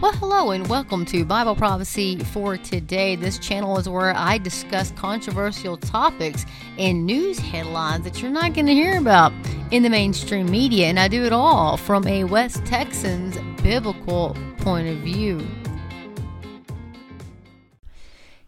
Well, hello and welcome to Bible Prophecy for today. This channel is where I discuss controversial topics and news headlines that you're not going to hear about in the mainstream media, and I do it all from a West Texan's biblical point of view.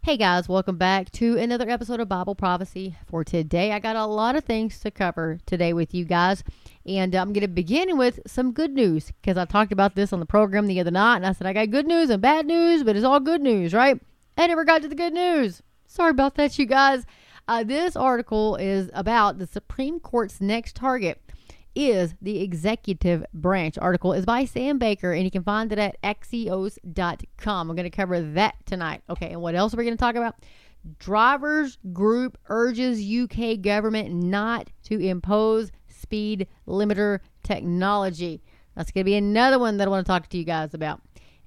Hey guys, welcome back to another episode of Bible Prophecy for today. I got a lot of things to cover today with you guys, and I'm going to begin with some good news because I talked about this on the program the other night, and I said I got good news and bad news, but it's all good news, right? I never got to the good news. Sorry about that, you guys. Uh, this article is about the Supreme Court's next target is the executive branch. Article is by Sam Baker, and you can find it at axios.com. I'm going to cover that tonight. Okay, and what else are we going to talk about? Drivers group urges UK government not to impose speed limiter technology. That's going to be another one that I want to talk to you guys about.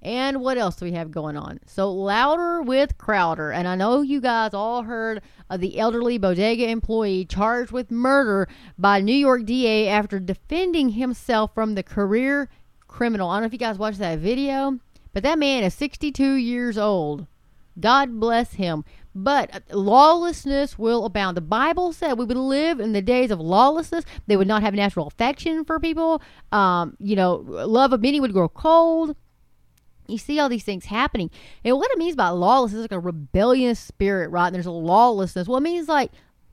And what else do we have going on? So, Louder with Crowder. And I know you guys all heard of the elderly bodega employee charged with murder by New York DA after defending himself from the career criminal. I don't know if you guys watched that video, but that man is 62 years old. God bless him. But lawlessness will abound. The Bible said we would live in the days of lawlessness. They would not have natural affection for people. Um, you know, love of many would grow cold you see all these things happening. And what it means by lawlessness is like a rebellious spirit, right? And there's a lawlessness. Well, it means like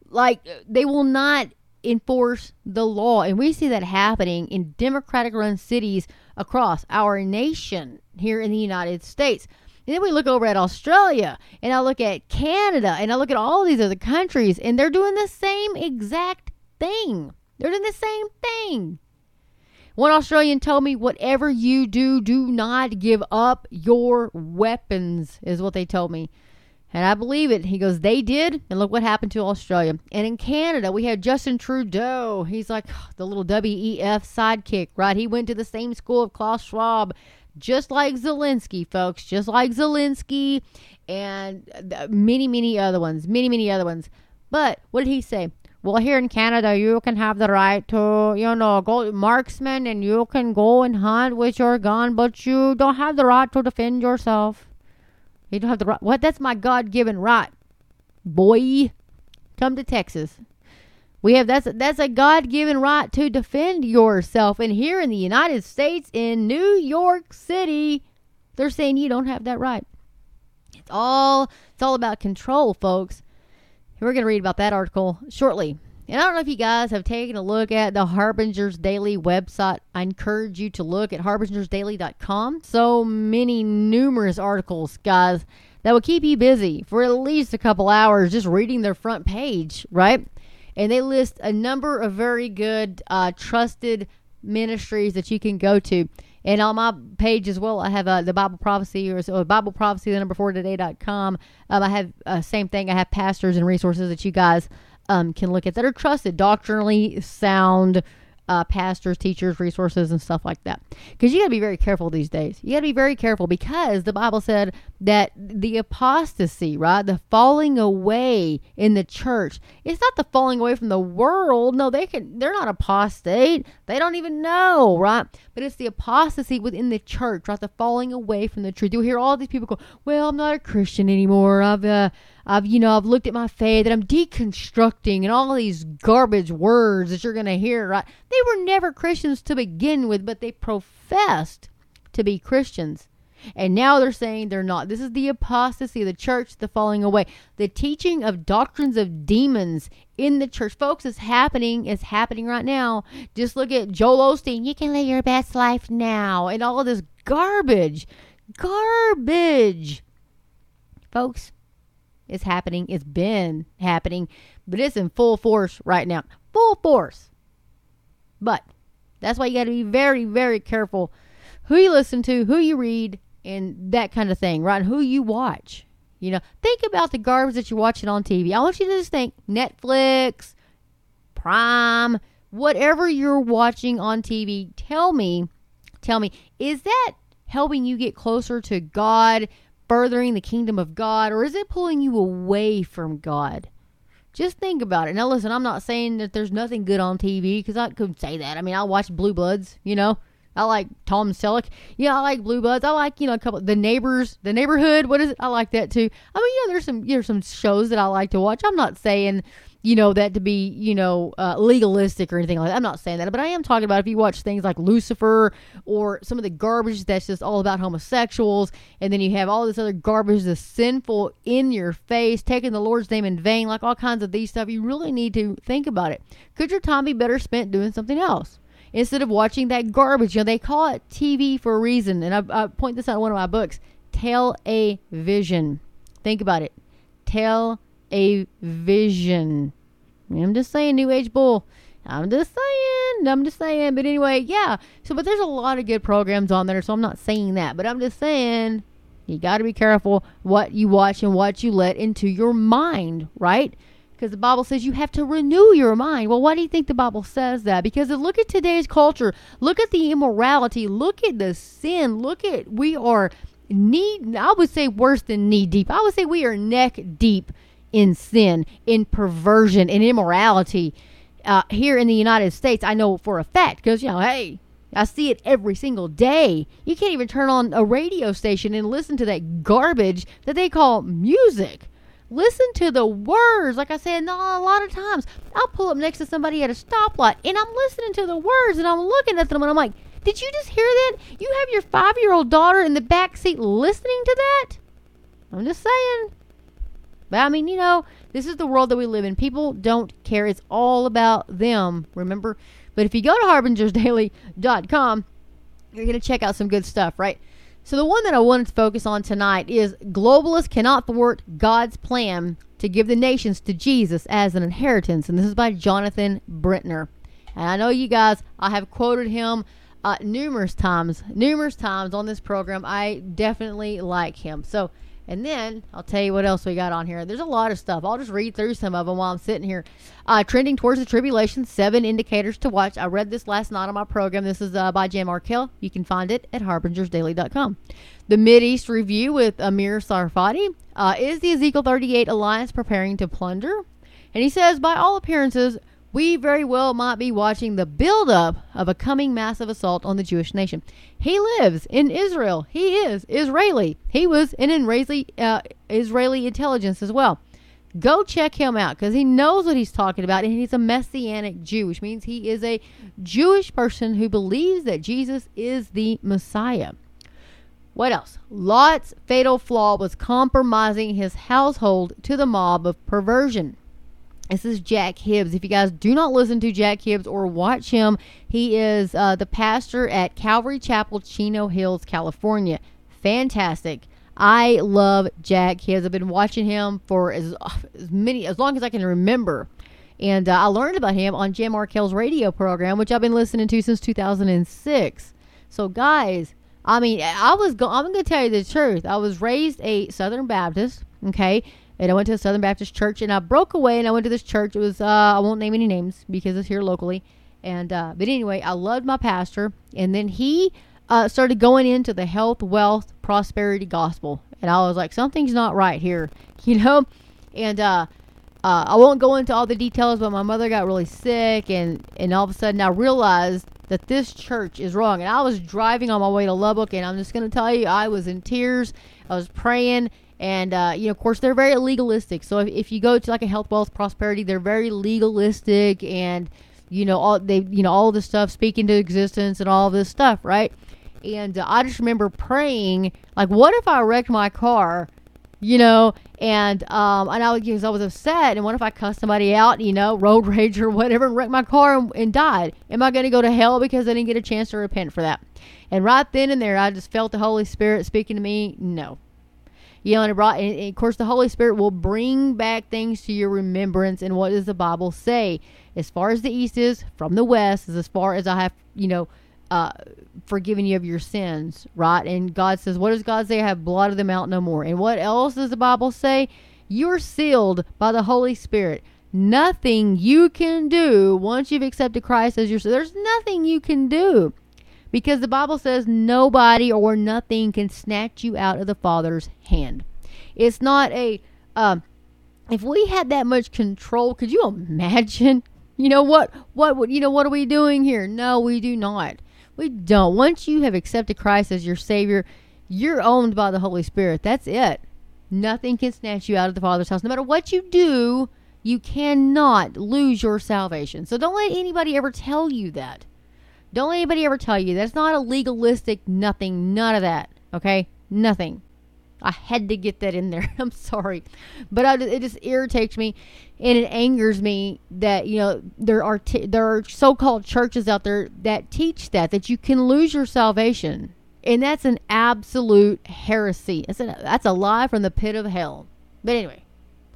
like they will not enforce the law. And we see that happening in democratic run cities across our nation here in the United States. And then we look over at Australia and I look at Canada and I look at all these other countries and they're doing the same exact thing. They're doing the same thing. One Australian told me, whatever you do, do not give up your weapons, is what they told me. And I believe it. He goes, they did, and look what happened to Australia. And in Canada, we had Justin Trudeau. He's like the little WEF sidekick, right? He went to the same school of Klaus Schwab, just like Zelensky, folks, just like Zelensky, and uh, many, many other ones, many, many other ones. But what did he say? Well, here in Canada, you can have the right to, you know, go marksman and you can go and hunt with your gun, but you don't have the right to defend yourself. You don't have the right. What? That's my God given right. Boy, come to Texas. We have that's that's a God given right to defend yourself. And here in the United States, in New York City, they're saying you don't have that right. It's all it's all about control, folks. We're going to read about that article shortly. And I don't know if you guys have taken a look at the Harbinger's Daily website. I encourage you to look at harbingersdaily.com. So many numerous articles, guys, that will keep you busy for at least a couple hours just reading their front page, right? And they list a number of very good, uh, trusted ministries that you can go to. And on my page as well, I have uh, the Bible prophecy or so Bible prophecy, the number four today.com. Um, I have uh, same thing. I have pastors and resources that you guys um, can look at that are trusted, doctrinally sound uh, pastors, teachers, resources, and stuff like that. Because you got to be very careful these days. You got to be very careful because the Bible said that the apostasy, right, the falling away in the church, it's not the falling away from the world. No, they can. They're not apostate. They don't even know, right? But it's the apostasy within the church, right? The falling away from the truth. You'll hear all these people go, "Well, I'm not a Christian anymore. I've uh, I've you know I've looked at my faith and I'm deconstructing and all these garbage words that you're gonna hear right? They were never Christians to begin with but they professed to be Christians. And now they're saying they're not. This is the apostasy of the church the falling away. The teaching of doctrines of demons in the church folks is happening is happening right now. Just look at Joel Osteen you can live your best life now and all of this garbage garbage. Folks it's happening. It's been happening, but it's in full force right now. Full force. But that's why you got to be very, very careful who you listen to, who you read, and that kind of thing, right? And Who you watch. You know, think about the garbage that you're watching on TV. I want you to just think Netflix, Prime, whatever you're watching on TV. Tell me, tell me, is that helping you get closer to God? Furthering the kingdom of God or is it pulling you away from God? Just think about it. Now, listen, I'm not saying that there's nothing good on TV because I could say that. I mean, I watch Blue Bloods, you know, I like Tom Selleck. Yeah, I like Blue Bloods. I like you know a couple the neighbors, the neighborhood. What is it? I like that too. I mean, know, there's some there's some shows that I like to watch. I'm not saying you know that to be you know uh, legalistic or anything like that. I'm not saying that, but I am talking about if you watch things like Lucifer or some of the garbage that's just all about homosexuals, and then you have all this other garbage that's sinful in your face, taking the Lord's name in vain, like all kinds of these stuff. You really need to think about it. Could your time be better spent doing something else? Instead of watching that garbage, you know, they call it TV for a reason. And I, I point this out in one of my books. Tell a vision. Think about it. Tell a vision. I'm just saying, New Age Bull. I'm just saying. I'm just saying. But anyway, yeah. So, but there's a lot of good programs on there. So I'm not saying that. But I'm just saying you got to be careful what you watch and what you let into your mind, right? Because the Bible says you have to renew your mind. Well, why do you think the Bible says that? Because look at today's culture. Look at the immorality. Look at the sin. Look at, we are knee, I would say worse than knee deep. I would say we are neck deep in sin, in perversion, in immorality. Uh, here in the United States, I know for a fact because, you know, hey, I see it every single day. You can't even turn on a radio station and listen to that garbage that they call music. Listen to the words. Like I said, a lot of times I'll pull up next to somebody at a stoplight and I'm listening to the words and I'm looking at them and I'm like, did you just hear that? You have your five year old daughter in the back seat listening to that? I'm just saying. But I mean, you know, this is the world that we live in. People don't care. It's all about them, remember? But if you go to harbingersdaily.com, you're going to check out some good stuff, right? So the one that I wanted to focus on tonight is globalists cannot thwart God's plan to give the nations to Jesus as an inheritance. And this is by Jonathan Brentner. And I know you guys, I have quoted him uh, numerous times, numerous times on this program. I definitely like him. So and then I'll tell you what else we got on here. There's a lot of stuff. I'll just read through some of them while I'm sitting here. Uh, trending towards the tribulation, seven indicators to watch. I read this last night on my program. This is uh, by Jan Markell. You can find it at harbingersdaily.com. The East Review with Amir Tsarfati. Uh, is the Ezekiel 38 alliance preparing to plunder? And he says, by all appearances, we very well might be watching the buildup of a coming massive assault on the Jewish nation. He lives in Israel. He is Israeli. He was in Israeli, uh, Israeli intelligence as well. Go check him out because he knows what he's talking about, and he's a messianic Jew, which means he is a Jewish person who believes that Jesus is the Messiah. What else? Lot's fatal flaw was compromising his household to the mob of perversion. This is Jack Hibbs. If you guys do not listen to Jack Hibbs or watch him, he is uh, the pastor at Calvary Chapel, Chino Hills, California. Fantastic. I love Jack Hibbs. I've been watching him for as, as many as long as I can remember. And uh, I learned about him on Jan Markell's radio program, which I've been listening to since 2006. So, guys, I mean, I was go- I'm going to tell you the truth. I was raised a Southern Baptist, okay? And I went to a Southern Baptist church, and I broke away, and I went to this church. It was uh, I won't name any names because it's here locally, and uh, but anyway, I loved my pastor, and then he uh, started going into the health, wealth, prosperity gospel, and I was like, something's not right here, you know, and uh, uh, I won't go into all the details, but my mother got really sick, and and all of a sudden I realized that this church is wrong. And I was driving on my way to Lubbock, and I'm just going to tell you, I was in tears. I was praying, and uh, you know, of course, they're very legalistic. So if, if you go to like a health, wealth, prosperity, they're very legalistic, and you know, all they, you know, all this stuff, speak into existence, and all this stuff, right? And uh, I just remember praying, like, what if I wrecked my car? you know, and um, and I was I was upset. And what if I cussed somebody out, you know, road rage or whatever, and wrecked my car and, and died? Am I going to go to hell because I didn't get a chance to repent for that? And right then and there, I just felt the Holy Spirit speaking to me. No, you know, and brought, and of course, the Holy Spirit will bring back things to your remembrance. And what does the Bible say? As far as the east is from the west, is as far as I have, you know, uh, forgiven you of your sins, right? And God says, what does God say? I have blotted them out no more. And what else does the Bible say? You're sealed by the Holy Spirit. Nothing you can do once you've accepted Christ as your, there's nothing you can do because the Bible says nobody or nothing can snatch you out of the Father's hand. It's not a. Um, if we had that much control, could you imagine? You know what? What would you know? What are we doing here? No, we do not. We don't. Once you have accepted Christ as your Savior, you're owned by the Holy Spirit. That's it. Nothing can snatch you out of the Father's house. No matter what you do, you cannot lose your salvation. So don't let anybody ever tell you that. Don't let anybody ever tell you that's not a legalistic nothing. None of that. Okay? Nothing. I had to get that in there. I'm sorry, but I, it just irritates me, and it angers me that you know there are t- there are so-called churches out there that teach that that you can lose your salvation, and that's an absolute heresy. That's a, that's a lie from the pit of hell. But anyway,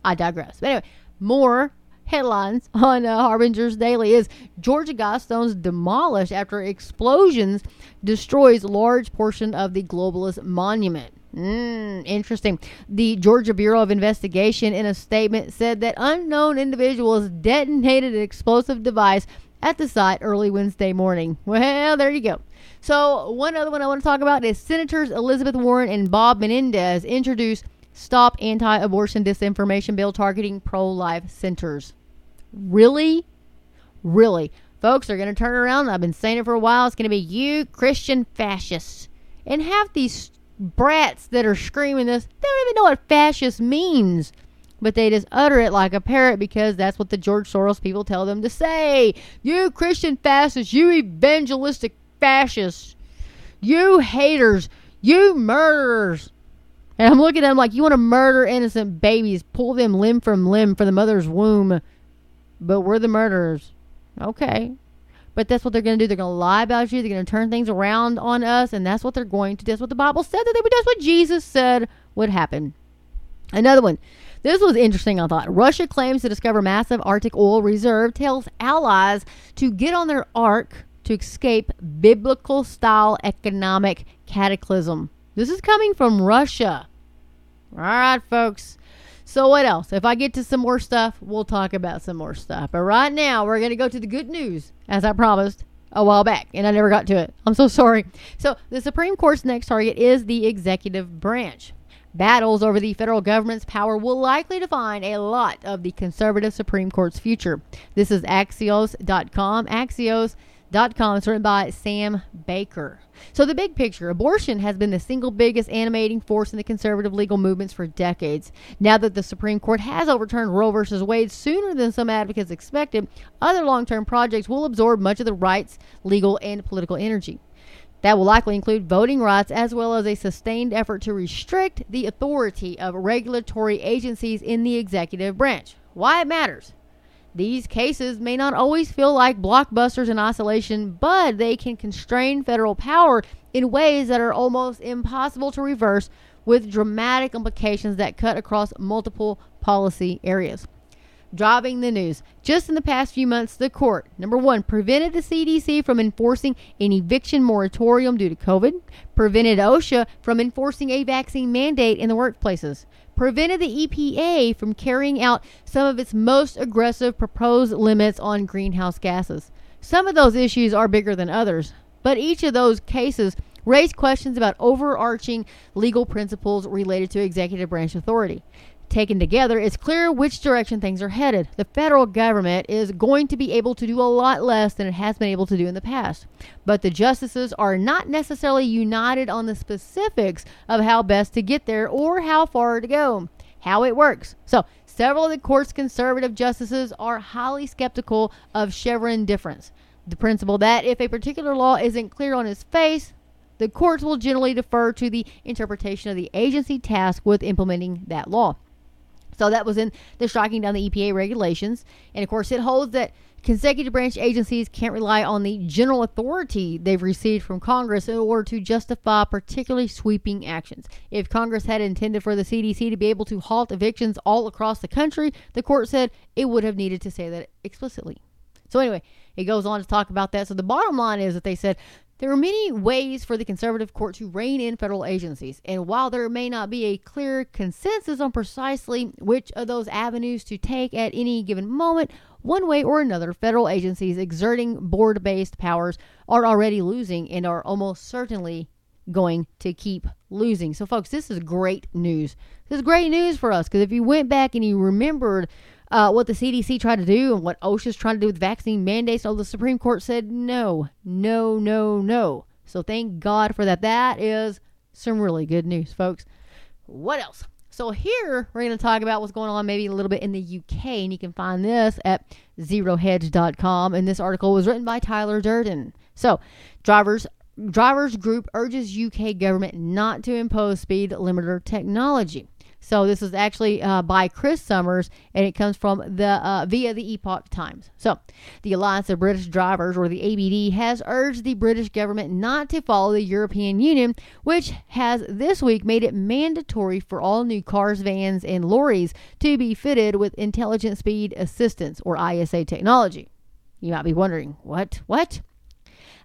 I digress. But anyway, more headlines on uh, Harbinger's Daily is Georgia Guidestones demolished after explosions destroys large portion of the globalist monument. Mm, interesting. The Georgia Bureau of Investigation, in a statement, said that unknown individuals detonated an explosive device at the site early Wednesday morning. Well, there you go. So, one other one I want to talk about is Senators Elizabeth Warren and Bob Menendez introduced Stop Anti Abortion Disinformation Bill targeting pro life centers. Really? Really? Folks are going to turn around. I've been saying it for a while. It's going to be you Christian fascists. And have these brats that are screaming this, they don't even know what fascist means. But they just utter it like a parrot because that's what the George Soros people tell them to say. You Christian fascists, you evangelistic fascists, you haters, you murderers. And I'm looking at them like, you want to murder innocent babies, pull them limb from limb from the mother's womb. But we're the murderers. Okay. But that's what they're going to do. They're going to lie about you. They're going to turn things around on us. And that's what they're going to do. That's what the Bible said that they would. That's what Jesus said would happen. Another one. This was interesting, I thought. Russia claims to discover massive Arctic oil reserve, tells allies to get on their ark to escape biblical style economic cataclysm. This is coming from Russia. All right, folks. So, what else? If I get to some more stuff, we'll talk about some more stuff. But right now, we're going to go to the good news, as I promised a while back, and I never got to it. I'm so sorry. So, the Supreme Court's next target is the executive branch. Battles over the federal government's power will likely define a lot of the conservative Supreme Court's future. This is Axios.com. Axios Com. It's written by Sam Baker. So, the big picture abortion has been the single biggest animating force in the conservative legal movements for decades. Now that the Supreme Court has overturned Roe v. Wade sooner than some advocates expected, other long term projects will absorb much of the rights, legal, and political energy. That will likely include voting rights as well as a sustained effort to restrict the authority of regulatory agencies in the executive branch. Why it matters. These cases may not always feel like blockbusters in isolation, but they can constrain federal power in ways that are almost impossible to reverse with dramatic implications that cut across multiple policy areas. Driving the news. Just in the past few months, the court, number one, prevented the CDC from enforcing an eviction moratorium due to COVID, prevented OSHA from enforcing a vaccine mandate in the workplaces, prevented the EPA from carrying out some of its most aggressive proposed limits on greenhouse gases. Some of those issues are bigger than others, but each of those cases raised questions about overarching legal principles related to executive branch authority. Taken together, it's clear which direction things are headed. The federal government is going to be able to do a lot less than it has been able to do in the past. But the justices are not necessarily united on the specifics of how best to get there or how far to go, how it works. So, several of the court's conservative justices are highly skeptical of Chevron deference, the principle that if a particular law isn't clear on its face, the courts will generally defer to the interpretation of the agency tasked with implementing that law. So that was in the striking down the EPA regulations. And of course, it holds that consecutive branch agencies can't rely on the general authority they've received from Congress in order to justify particularly sweeping actions. If Congress had intended for the CDC to be able to halt evictions all across the country, the court said it would have needed to say that explicitly. So, anyway, it goes on to talk about that. So, the bottom line is that they said there are many ways for the conservative court to rein in federal agencies, and while there may not be a clear consensus on precisely which of those avenues to take at any given moment, one way or another, federal agencies exerting board based powers are already losing and are almost certainly going to keep losing. So, folks, this is great news. This is great news for us because if you went back and you remembered uh, what the CDC tried to do and what OSHA's trying to do with vaccine mandates. So the Supreme Court said no, no, no, no. So thank God for that. That is some really good news, folks. What else? So here we're going to talk about what's going on maybe a little bit in the UK, and you can find this at zerohedge.com. And this article was written by Tyler Durden. So drivers drivers group urges UK government not to impose speed limiter technology. So this is actually uh, by Chris Summers, and it comes from the uh, via the Epoch Times. So the Alliance of British Drivers, or the ABD, has urged the British government not to follow the European Union, which has this week made it mandatory for all new cars, vans, and lorries to be fitted with intelligent speed assistance, or ISA technology. You might be wondering, what? What?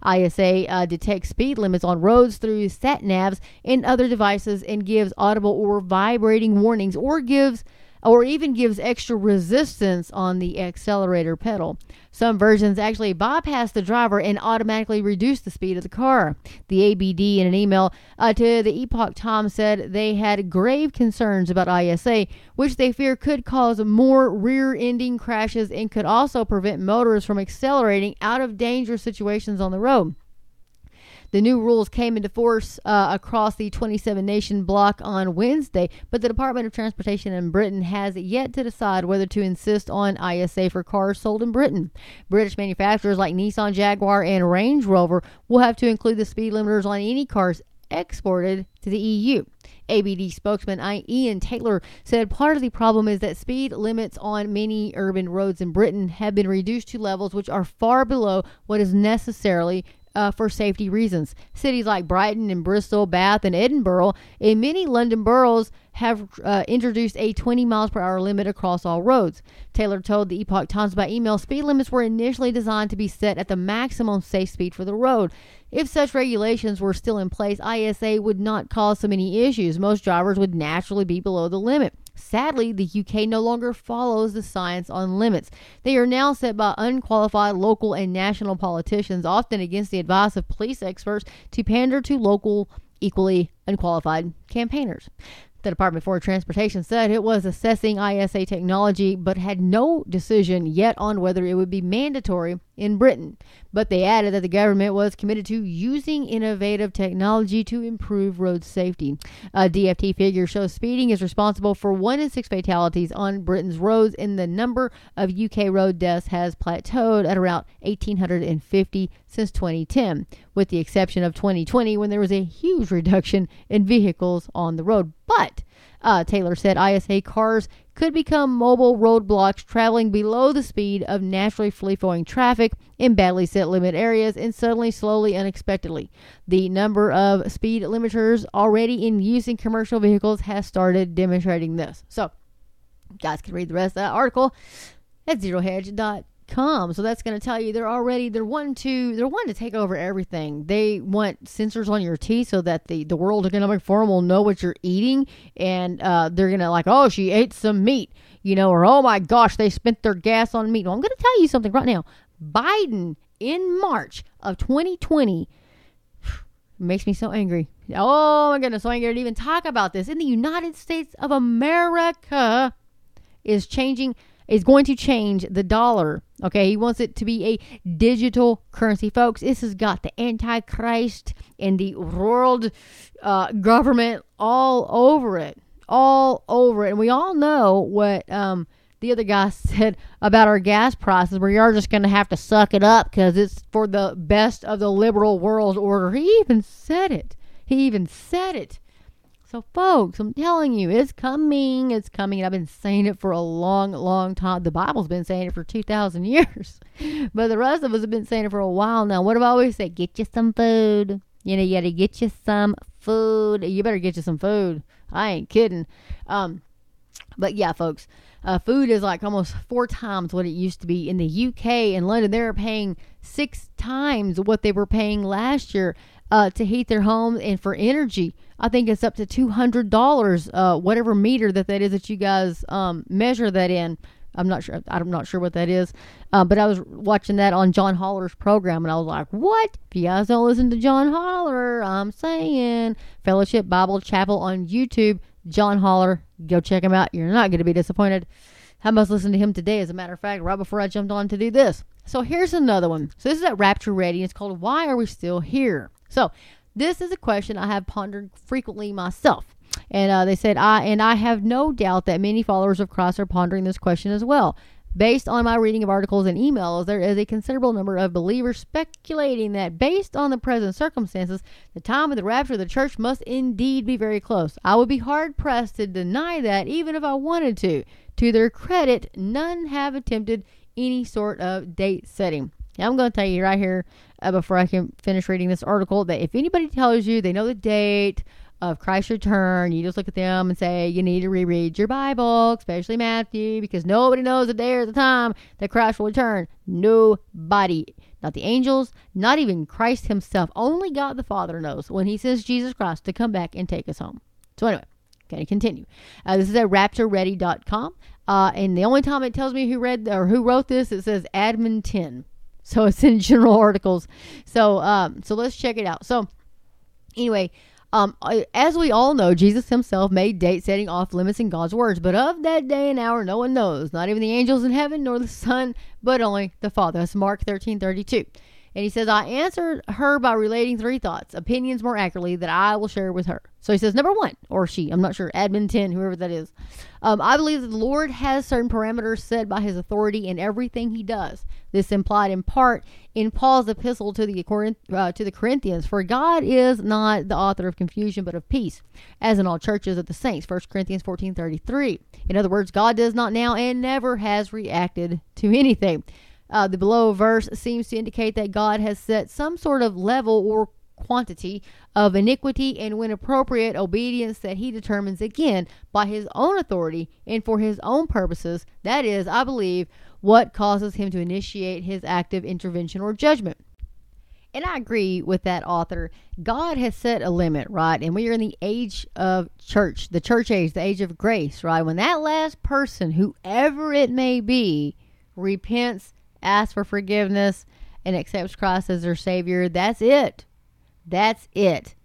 ISA uh, detects speed limits on roads through sat navs and other devices and gives audible or vibrating warnings or gives or even gives extra resistance on the accelerator pedal. Some versions actually bypass the driver and automatically reduce the speed of the car. The ABD, in an email uh, to the Epoch Times, said they had grave concerns about ISA, which they fear could cause more rear ending crashes and could also prevent motorists from accelerating out of dangerous situations on the road. The new rules came into force uh, across the 27 nation bloc on Wednesday, but the Department of Transportation in Britain has yet to decide whether to insist on ISA for cars sold in Britain. British manufacturers like Nissan, Jaguar, and Range Rover will have to include the speed limiters on any cars exported to the EU. ABD spokesman Ian Taylor said part of the problem is that speed limits on many urban roads in Britain have been reduced to levels which are far below what is necessarily uh, for safety reasons. Cities like Brighton and Bristol, Bath, and Edinburgh, and many London boroughs have uh, introduced a 20 miles per hour limit across all roads. Taylor told the Epoch Times by email speed limits were initially designed to be set at the maximum safe speed for the road. If such regulations were still in place, ISA would not cause so many issues. Most drivers would naturally be below the limit. Sadly, the UK no longer follows the science on limits. They are now set by unqualified local and national politicians, often against the advice of police experts, to pander to local, equally unqualified campaigners. The Department for Transportation said it was assessing ISA technology but had no decision yet on whether it would be mandatory in Britain. But they added that the government was committed to using innovative technology to improve road safety. A DFT figure shows speeding is responsible for one in six fatalities on Britain's roads, and the number of UK road deaths has plateaued at around 1,850 since 2010, with the exception of 2020 when there was a huge reduction in vehicles on the road. But uh, Taylor said ISA cars could become mobile roadblocks traveling below the speed of naturally free flowing traffic in badly set limit areas and suddenly, slowly, unexpectedly. The number of speed limiters already in use in commercial vehicles has started demonstrating this. So, guys can read the rest of that article at zerohedge.com come. So that's going to tell you they're already they're wanting to they're wanting to take over everything. They want sensors on your teeth so that the the World Economic Forum will know what you're eating, and uh, they're going to like, oh, she ate some meat, you know, or oh my gosh, they spent their gas on meat. Well, I'm going to tell you something right now. Biden in March of 2020 makes me so angry. Oh my goodness, so angry to even talk about this. In the United States of America is changing is going to change the dollar. Okay, he wants it to be a digital currency, folks. This has got the Antichrist and the world uh, government all over it, all over it. And we all know what um, the other guy said about our gas prices. We are just going to have to suck it up because it's for the best of the liberal world order. He even said it. He even said it. So, folks, I'm telling you, it's coming. It's coming. And I've been saying it for a long, long time. The Bible's been saying it for 2,000 years. but the rest of us have been saying it for a while now. What do I always say? Get you some food. You know, you got to get you some food. You better get you some food. I ain't kidding. Um, but yeah, folks, uh, food is like almost four times what it used to be in the UK and London. They're paying six times what they were paying last year uh, to heat their homes and for energy. I think it's up to two hundred dollars, uh, whatever meter that that is that you guys um, measure that in. I'm not sure. I'm not sure what that is, uh, but I was watching that on John Haller's program, and I was like, "What? If you guys don't listen to John Haller, I'm saying Fellowship Bible Chapel on YouTube. John Haller, go check him out. You're not going to be disappointed." I must listen to him today, as a matter of fact, right before I jumped on to do this. So here's another one. So this is at Rapture Ready. It's called Why Are We Still Here? So this is a question I have pondered frequently myself. And uh, they said, I and I have no doubt that many followers of Christ are pondering this question as well. Based on my reading of articles and emails, there is a considerable number of believers speculating that, based on the present circumstances, the time of the rapture of the church must indeed be very close. I would be hard pressed to deny that, even if I wanted to. To their credit, none have attempted any sort of date setting. Now, I'm going to tell you right here uh, before I can finish reading this article that if anybody tells you they know the date of Christ's return, you just look at them and say you need to reread your Bible, especially Matthew, because nobody knows the day or the time that Christ will return. Nobody. Not the angels, not even Christ himself. Only God the Father knows when he sends Jesus Christ to come back and take us home. So, anyway, going to continue. Uh, this is at raptureready.com. Uh, and the only time it tells me who read or who wrote this, it says admin 10. So it's in general articles. So um, so let's check it out. So anyway, um, as we all know, Jesus himself made date setting off limits in God's words, but of that day and hour no one knows, not even the angels in heaven nor the Son, but only the Father. That's Mark thirteen thirty two. And he says, I answered her by relating three thoughts, opinions more accurately, that I will share with her. So he says, number one, or she, I'm not sure, admin 10, whoever that is. Um, I believe that the Lord has certain parameters set by his authority in everything he does. This implied in part in Paul's epistle to the, uh, to the Corinthians, for God is not the author of confusion, but of peace, as in all churches of the saints, 1 Corinthians 14 33. In other words, God does not now and never has reacted to anything. Uh, the below verse seems to indicate that God has set some sort of level or quantity of iniquity and, when appropriate, obedience that he determines again by his own authority and for his own purposes. That is, I believe, what causes him to initiate his active intervention or judgment. And I agree with that author. God has set a limit, right? And we are in the age of church, the church age, the age of grace, right? When that last person, whoever it may be, repents asks for forgiveness, and accepts Christ as their Savior, that's it. That's it.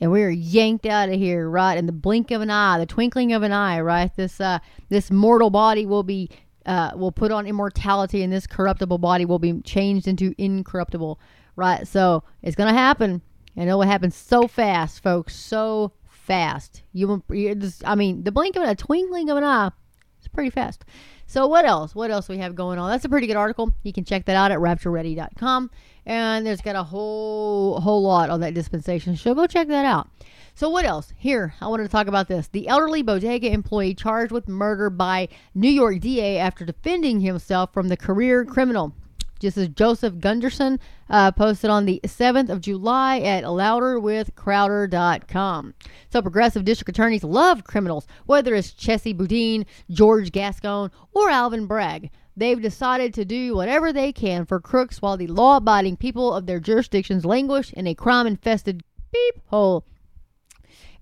And we are yanked out of here, right? In the blink of an eye, the twinkling of an eye, right? This uh, this mortal body will be uh, will put on immortality, and this corruptible body will be changed into incorruptible, right? So it's gonna happen, and it will happen so fast, folks, so fast. You will, just, I mean, the blink of a twinkling of an eye, it's pretty fast. So what else? What else we have going on? That's a pretty good article. You can check that out at raptureready.com. And there's got a whole whole lot on that dispensation. So go check that out. So what else? Here, I wanted to talk about this. The elderly bodega employee charged with murder by New York DA after defending himself from the career criminal. Just as Joseph Gunderson uh, posted on the 7th of July at louderwithcrowder.com. So progressive district attorneys love criminals, whether it's Chesa Boudin, George Gascon, or Alvin Bragg. They've decided to do whatever they can for crooks while the law abiding people of their jurisdictions languish in a crime infested beep hole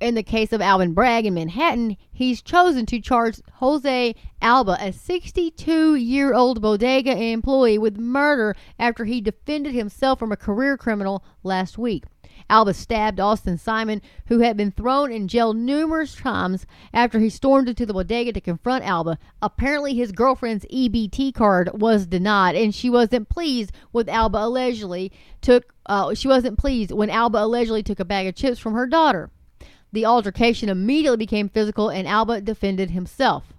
in the case of Alvin Bragg in Manhattan, he's chosen to charge Jose Alba, a 62 year old bodega employee, with murder after he defended himself from a career criminal last week. Alba stabbed Austin Simon, who had been thrown in jail numerous times after he stormed into the bodega to confront Alba. Apparently, his girlfriend's EBT card was denied, and she wasn't pleased with Alba allegedly took. Uh, she wasn't pleased when Alba allegedly took a bag of chips from her daughter. The altercation immediately became physical, and Alba defended himself.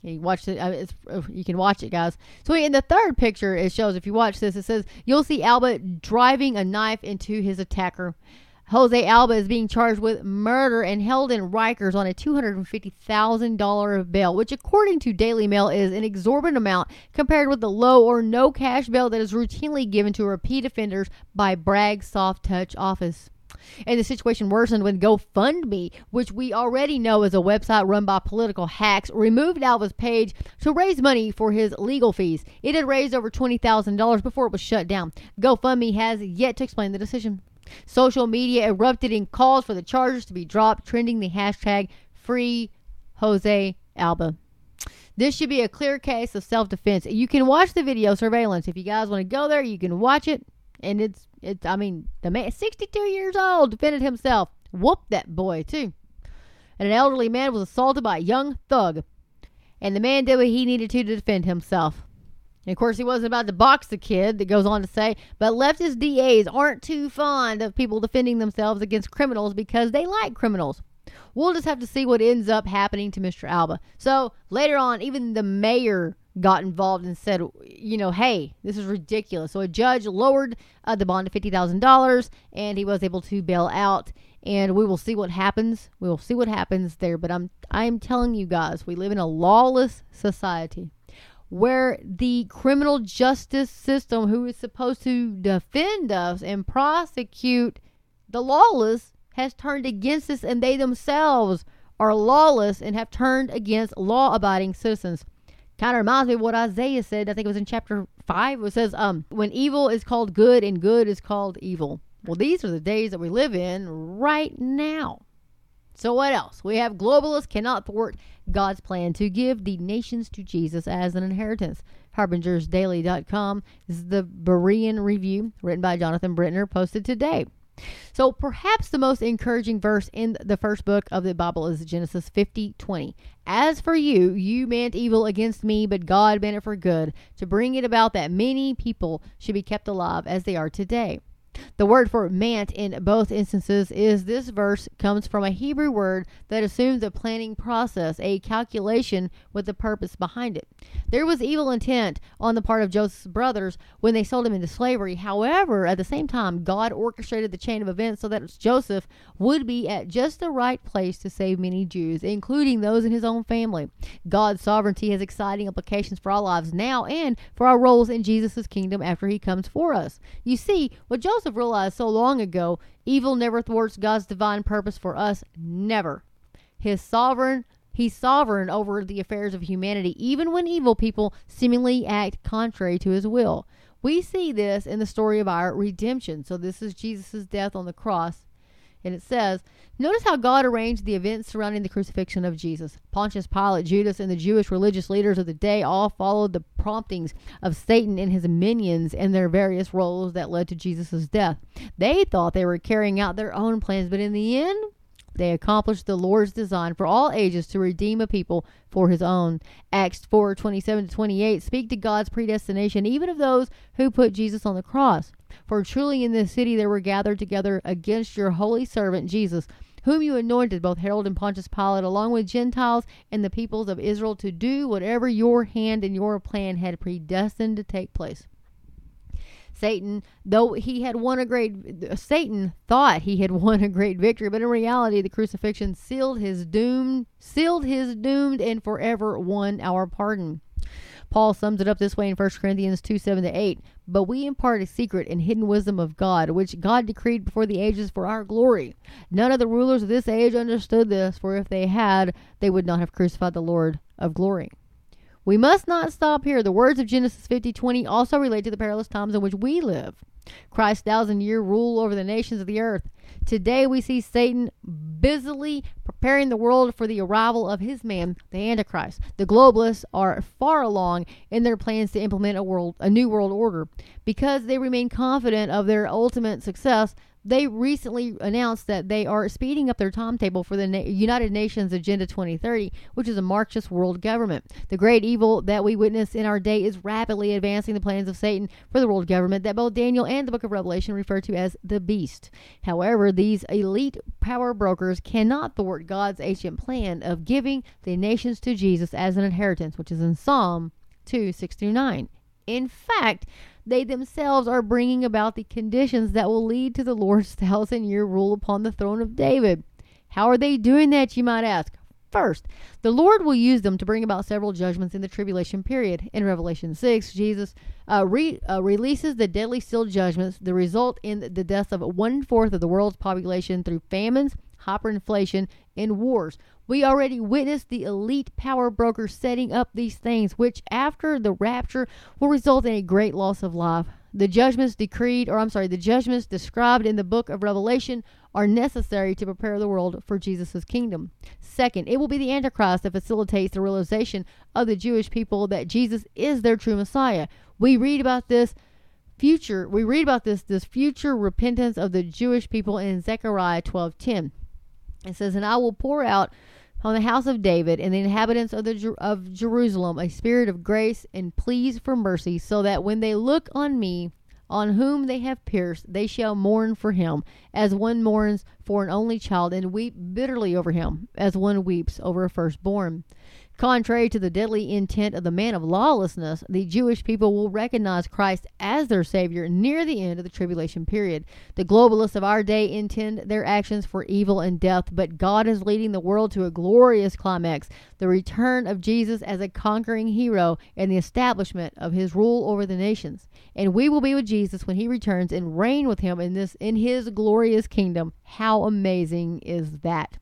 You watch it. Uh, uh, you can watch it, guys. So in the third picture, it shows. If you watch this, it says you'll see Alba driving a knife into his attacker. Jose Alba is being charged with murder and held in Rikers on a $250,000 bail, which, according to Daily Mail, is an exorbitant amount compared with the low or no cash bail that is routinely given to repeat offenders by Bragg's Soft Touch office. And the situation worsened when GoFundMe, which we already know is a website run by political hacks, removed Alba's page to raise money for his legal fees. It had raised over $20,000 before it was shut down. GoFundMe has yet to explain the decision. Social media erupted in calls for the charges to be dropped, trending the hashtag free Jose Alba. This should be a clear case of self defense. You can watch the video surveillance. If you guys want to go there, you can watch it. And it's it's, I mean, the man, 62 years old, defended himself. Whooped that boy, too. And an elderly man was assaulted by a young thug. and the man did what he needed to to defend himself. And of course, he wasn't about to box the kid, that goes on to say, but leftist DAs aren't too fond of people defending themselves against criminals because they like criminals. We'll just have to see what ends up happening to Mr. Alba. So later on, even the mayor got involved and said, you know, hey, this is ridiculous. So a judge lowered uh, the bond to $50,000 and he was able to bail out. And we will see what happens. We will see what happens there. But I'm I'm telling you guys, we live in a lawless society where the criminal justice system, who is supposed to defend us and prosecute the lawless, has turned against us, and they themselves are lawless and have turned against law abiding citizens. Kind of reminds me of what Isaiah said, I think it was in chapter 5. It says, um, When evil is called good and good is called evil. Well, these are the days that we live in right now. So, what else? We have globalists cannot thwart God's plan to give the nations to Jesus as an inheritance. HarbingersDaily.com this is the Berean Review, written by Jonathan Brentner, posted today. So perhaps the most encouraging verse in the first book of the Bible is Genesis 50 20. As for you, you meant evil against me, but God meant it for good, to bring it about that many people should be kept alive as they are today. The word for mant in both instances is this verse comes from a Hebrew word that assumes a planning process, a calculation with a purpose behind it. There was evil intent on the part of Joseph's brothers when they sold him into slavery. However, at the same time, God orchestrated the chain of events so that Joseph would be at just the right place to save many Jews, including those in his own family. God's sovereignty has exciting implications for our lives now and for our roles in Jesus' kingdom after he comes for us. You see, what Joseph Joseph realized so long ago, evil never thwarts God's divine purpose for us. Never. His sovereign He's sovereign over the affairs of humanity, even when evil people seemingly act contrary to his will. We see this in the story of our redemption. So, this is Jesus' death on the cross. And it says, Notice how God arranged the events surrounding the crucifixion of Jesus. Pontius Pilate, Judas, and the Jewish religious leaders of the day all followed the promptings of Satan and his minions in their various roles that led to Jesus' death. They thought they were carrying out their own plans, but in the end, they accomplished the Lord's design for all ages to redeem a people for his own. Acts 4 27 to 28 speak to God's predestination, even of those who put Jesus on the cross. For truly in this city there were gathered together against your holy servant Jesus, whom you anointed, both Herod and Pontius Pilate, along with Gentiles and the peoples of Israel, to do whatever your hand and your plan had predestined to take place. Satan, though he had won a great Satan thought he had won a great victory, but in reality the crucifixion sealed his doom, sealed his doomed and forever won our pardon. Paul sums it up this way in 1 Corinthians 2 7 to 8. But we impart a secret and hidden wisdom of God, which God decreed before the ages for our glory. None of the rulers of this age understood this, for if they had, they would not have crucified the Lord of glory. We must not stop here. The words of Genesis 50 20 also relate to the perilous times in which we live. Christ's thousand year rule over the nations of the earth. Today we see Satan busily preparing the world for the arrival of his man, the Antichrist. The globalists are far along in their plans to implement a world a new world order. Because they remain confident of their ultimate success, they recently announced that they are speeding up their timetable for the Na- United Nations Agenda 2030, which is a Marxist world government. The great evil that we witness in our day is rapidly advancing the plans of Satan for the world government that both Daniel and the book of Revelation refer to as the beast. However, these elite power brokers cannot thwart God's ancient plan of giving the nations to Jesus as an inheritance, which is in Psalm 2 6 through 9. In fact, they themselves are bringing about the conditions that will lead to the Lord's thousand year rule upon the throne of David. How are they doing that, you might ask? First, the Lord will use them to bring about several judgments in the tribulation period. In Revelation 6, Jesus uh, re, uh, releases the deadly sealed judgments that result in the death of one fourth of the world's population through famines, hyperinflation, and wars. We already witnessed the elite power brokers setting up these things, which after the rapture will result in a great loss of life. The judgments decreed, or I'm sorry, the judgments described in the book of Revelation are necessary to prepare the world for Jesus' kingdom. Second, it will be the Antichrist that facilitates the realization of the Jewish people that Jesus is their true Messiah. We read about this future, we read about this, this future repentance of the Jewish people in Zechariah 12:10. It says, And I will pour out on the house of David and the inhabitants of the of Jerusalem a spirit of grace and pleas for mercy, so that when they look on me, on whom they have pierced, they shall mourn for him, as one mourns for an only child, and weep bitterly over him, as one weeps over a firstborn. Contrary to the deadly intent of the man of lawlessness, the Jewish people will recognize Christ as their Savior near the end of the tribulation period. The globalists of our day intend their actions for evil and death, but God is leading the world to a glorious climax the return of Jesus as a conquering hero and the establishment of his rule over the nations. And we will be with Jesus when he returns and reign with him in this in his glorious kingdom. How amazing is that?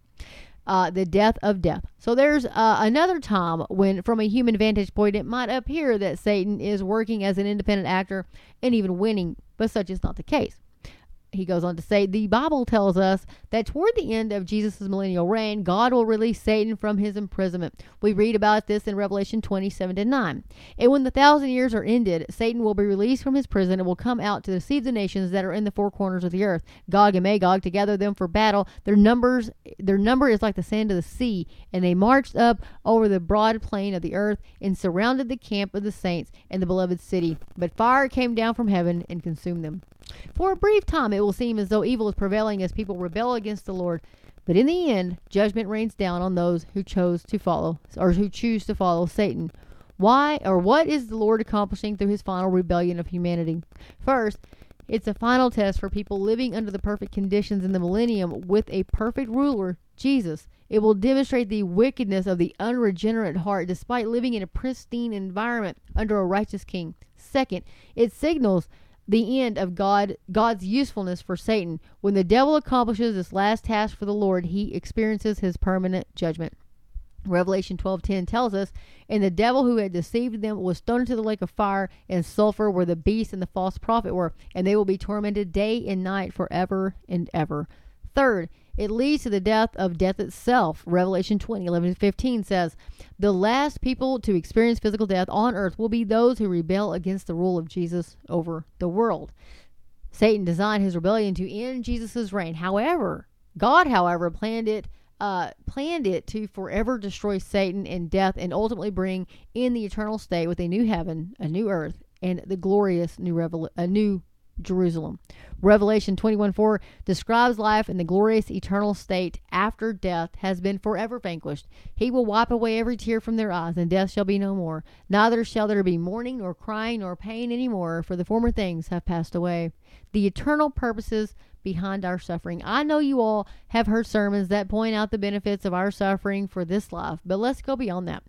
Uh, the death of death. So there's uh, another time when, from a human vantage point, it might appear that Satan is working as an independent actor and even winning, but such is not the case he goes on to say the Bible tells us that toward the end of Jesus' millennial reign, God will release Satan from his imprisonment. We read about this in Revelation 27 to 9. And when the thousand years are ended, Satan will be released from his prison and will come out to deceive the nations that are in the four corners of the earth, Gog and Magog, to gather them for battle. Their numbers their number is like the sand of the sea, and they marched up over the broad plain of the earth and surrounded the camp of the saints and the beloved city. But fire came down from heaven and consumed them. For a brief time, it will seem as though evil is prevailing as people rebel against the Lord. But in the end, judgment rains down on those who chose to follow or who choose to follow Satan. Why or what is the Lord accomplishing through his final rebellion of humanity? First, it's a final test for people living under the perfect conditions in the millennium with a perfect ruler, Jesus. It will demonstrate the wickedness of the unregenerate heart despite living in a pristine environment under a righteous king. Second, it signals the end of God God's usefulness for Satan. When the devil accomplishes this last task for the Lord, he experiences his permanent judgment. Revelation 12:10 tells us, "And the devil who had deceived them was thrown into the lake of fire and sulfur where the beast and the false prophet were, and they will be tormented day and night forever and ever." Third, it leads to the death of death itself. Revelation 20, 11 15 says, The last people to experience physical death on earth will be those who rebel against the rule of Jesus over the world. Satan designed his rebellion to end Jesus' reign. However, God, however, planned it uh, planned it to forever destroy Satan and death and ultimately bring in the eternal state with a new heaven, a new earth, and the glorious new revel- a new Jerusalem. Revelation 21 4 describes life in the glorious eternal state after death has been forever vanquished. He will wipe away every tear from their eyes, and death shall be no more. Neither shall there be mourning, nor crying, nor pain any more, for the former things have passed away. The eternal purposes behind our suffering. I know you all have heard sermons that point out the benefits of our suffering for this life, but let's go beyond that.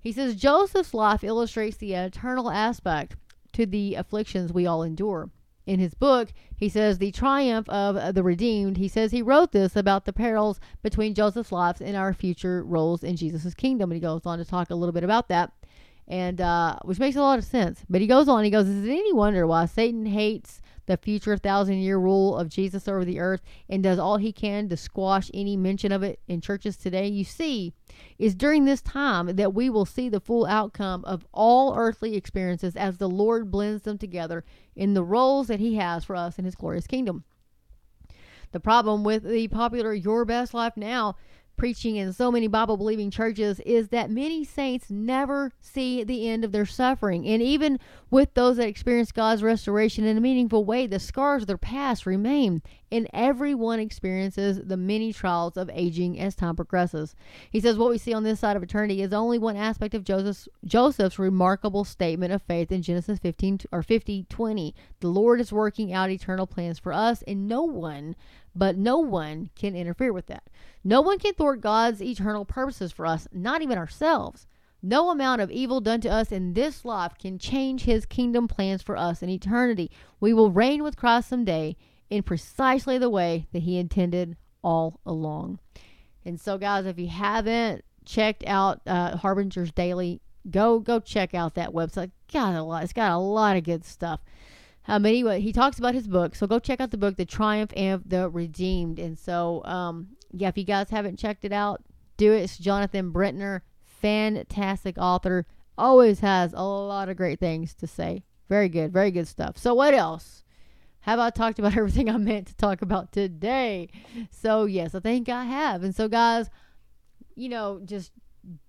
He says Joseph's life illustrates the eternal aspect to the afflictions we all endure in his book, he says the triumph of the redeemed. He says he wrote this about the perils between Joseph's life and our future roles in Jesus' kingdom. And he goes on to talk a little bit about that, and uh, which makes a lot of sense. But he goes on. He goes, "Is it any wonder why Satan hates the future thousand year rule of Jesus over the earth and does all he can to squash any mention of it in churches today. You see, is during this time that we will see the full outcome of all earthly experiences as the Lord blends them together in the roles that he has for us in his glorious kingdom. The problem with the popular Your Best Life Now preaching in so many Bible believing churches is that many saints never see the end of their suffering. And even with those that experience God's restoration in a meaningful way, the scars of their past remain. And everyone experiences the many trials of aging as time progresses. He says what we see on this side of eternity is only one aspect of Joseph's, Joseph's remarkable statement of faith in Genesis 15 or 50 20. The Lord is working out eternal plans for us, and no one but no one can interfere with that. No one can thwart God's eternal purposes for us, not even ourselves. No amount of evil done to us in this life can change his kingdom plans for us in eternity. We will reign with Christ someday in precisely the way that he intended all along. And so, guys, if you haven't checked out uh, Harbinger's Daily, go go check out that website. Got a lot. It's got a lot of good stuff. Um, anyway, he talks about his book. So go check out the book, The Triumph and the Redeemed. And so, um, yeah, if you guys haven't checked it out, do it. It's Jonathan Brentner, fantastic author. Always has a lot of great things to say. Very good, very good stuff. So, what else? Have I talked about everything I meant to talk about today? So, yes, I think I have. And so, guys, you know, just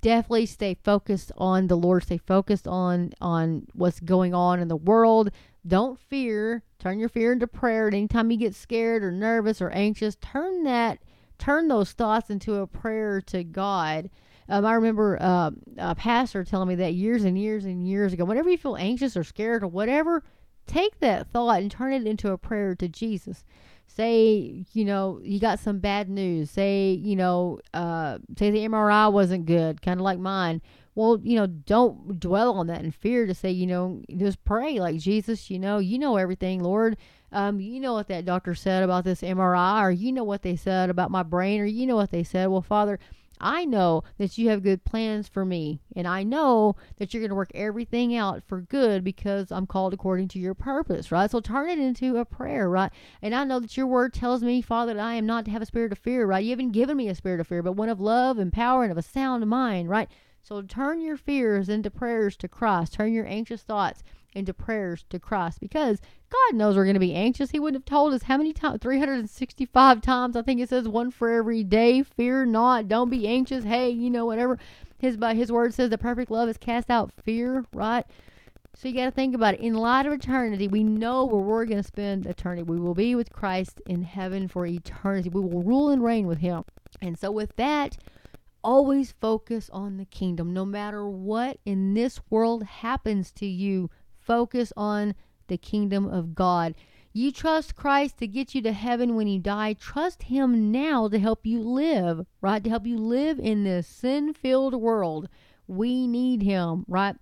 definitely stay focused on the Lord. Stay focused on on what's going on in the world. Don't fear. Turn your fear into prayer. And anytime you get scared or nervous or anxious, turn that turn those thoughts into a prayer to God. Um, I remember uh, a pastor telling me that years and years and years ago. Whenever you feel anxious or scared or whatever, take that thought and turn it into a prayer to Jesus. Say you know you got some bad news. Say you know uh say the mri wasn't good kind of like mine. Well you know don't dwell on that in fear to say you know just pray like jesus you know you know everything lord. Um you know what that doctor said about this mri or you know what they said about my brain or you know what they said. Well father I know that you have good plans for me, and I know that you're going to work everything out for good because I'm called according to your purpose, right? So turn it into a prayer, right? And I know that your word tells me, Father, that I am not to have a spirit of fear, right? You haven't given me a spirit of fear, but one of love and power and of a sound mind, right? So turn your fears into prayers to Christ. Turn your anxious thoughts into prayers to Christ because God knows we're going to be anxious. He wouldn't have told us how many times 365 times. I think it says one for every day. Fear not, don't be anxious. Hey, you know whatever. His by his word says the perfect love is cast out fear, right? So you got to think about it. In light of eternity, we know where we're going to spend eternity. We will be with Christ in heaven for eternity. We will rule and reign with him. And so with that, always focus on the kingdom. No matter what in this world happens to you, focus on the kingdom of God. You trust Christ to get you to heaven when you die. Trust Him now to help you live, right? To help you live in this sin filled world. We need Him, right?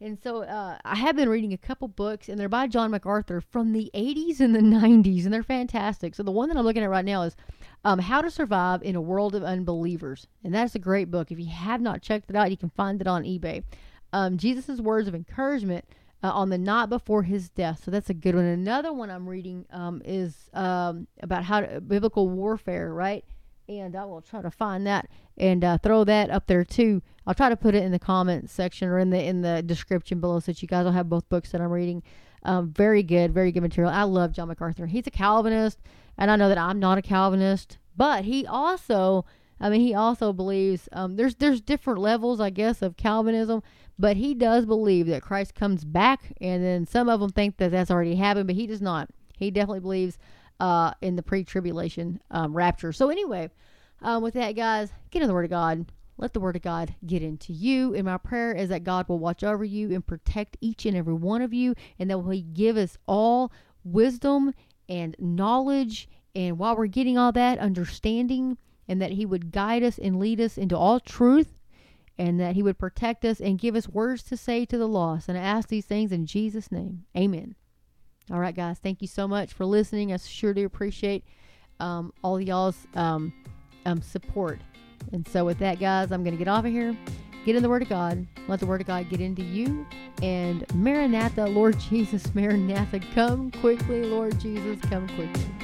And so uh, I have been reading a couple books, and they're by John MacArthur from the 80s and the 90s, and they're fantastic. So the one that I'm looking at right now is um, How to Survive in a World of Unbelievers. And that's a great book. If you have not checked it out, you can find it on eBay. Um, Jesus' words of encouragement uh, on the night before his death. So that's a good one. Another one I'm reading um, is um, about how to, biblical warfare, right? And I will try to find that and uh, throw that up there too. I'll try to put it in the comment section or in the in the description below so that you guys will have both books that I'm reading. Um, very good, very good material. I love John MacArthur. He's a Calvinist, and I know that I'm not a Calvinist, but he also, I mean, he also believes um, there's there's different levels, I guess, of Calvinism. But he does believe that Christ comes back, and then some of them think that that's already happened, but he does not. He definitely believes uh, in the pre-tribulation um, rapture. So anyway, um, with that, guys, get in the Word of God. Let the Word of God get into you. And my prayer is that God will watch over you and protect each and every one of you, and that He give us all wisdom and knowledge. And while we're getting all that understanding, and that He would guide us and lead us into all truth and that He would protect us and give us words to say to the lost. And I ask these things in Jesus' name. Amen. All right, guys. Thank you so much for listening. I sure do appreciate um, all y'all's um, um, support. And so, with that, guys, I'm going to get off of here. Get in the Word of God. Let the Word of God get into you. And Maranatha, Lord Jesus, Maranatha, come quickly, Lord Jesus, come quickly.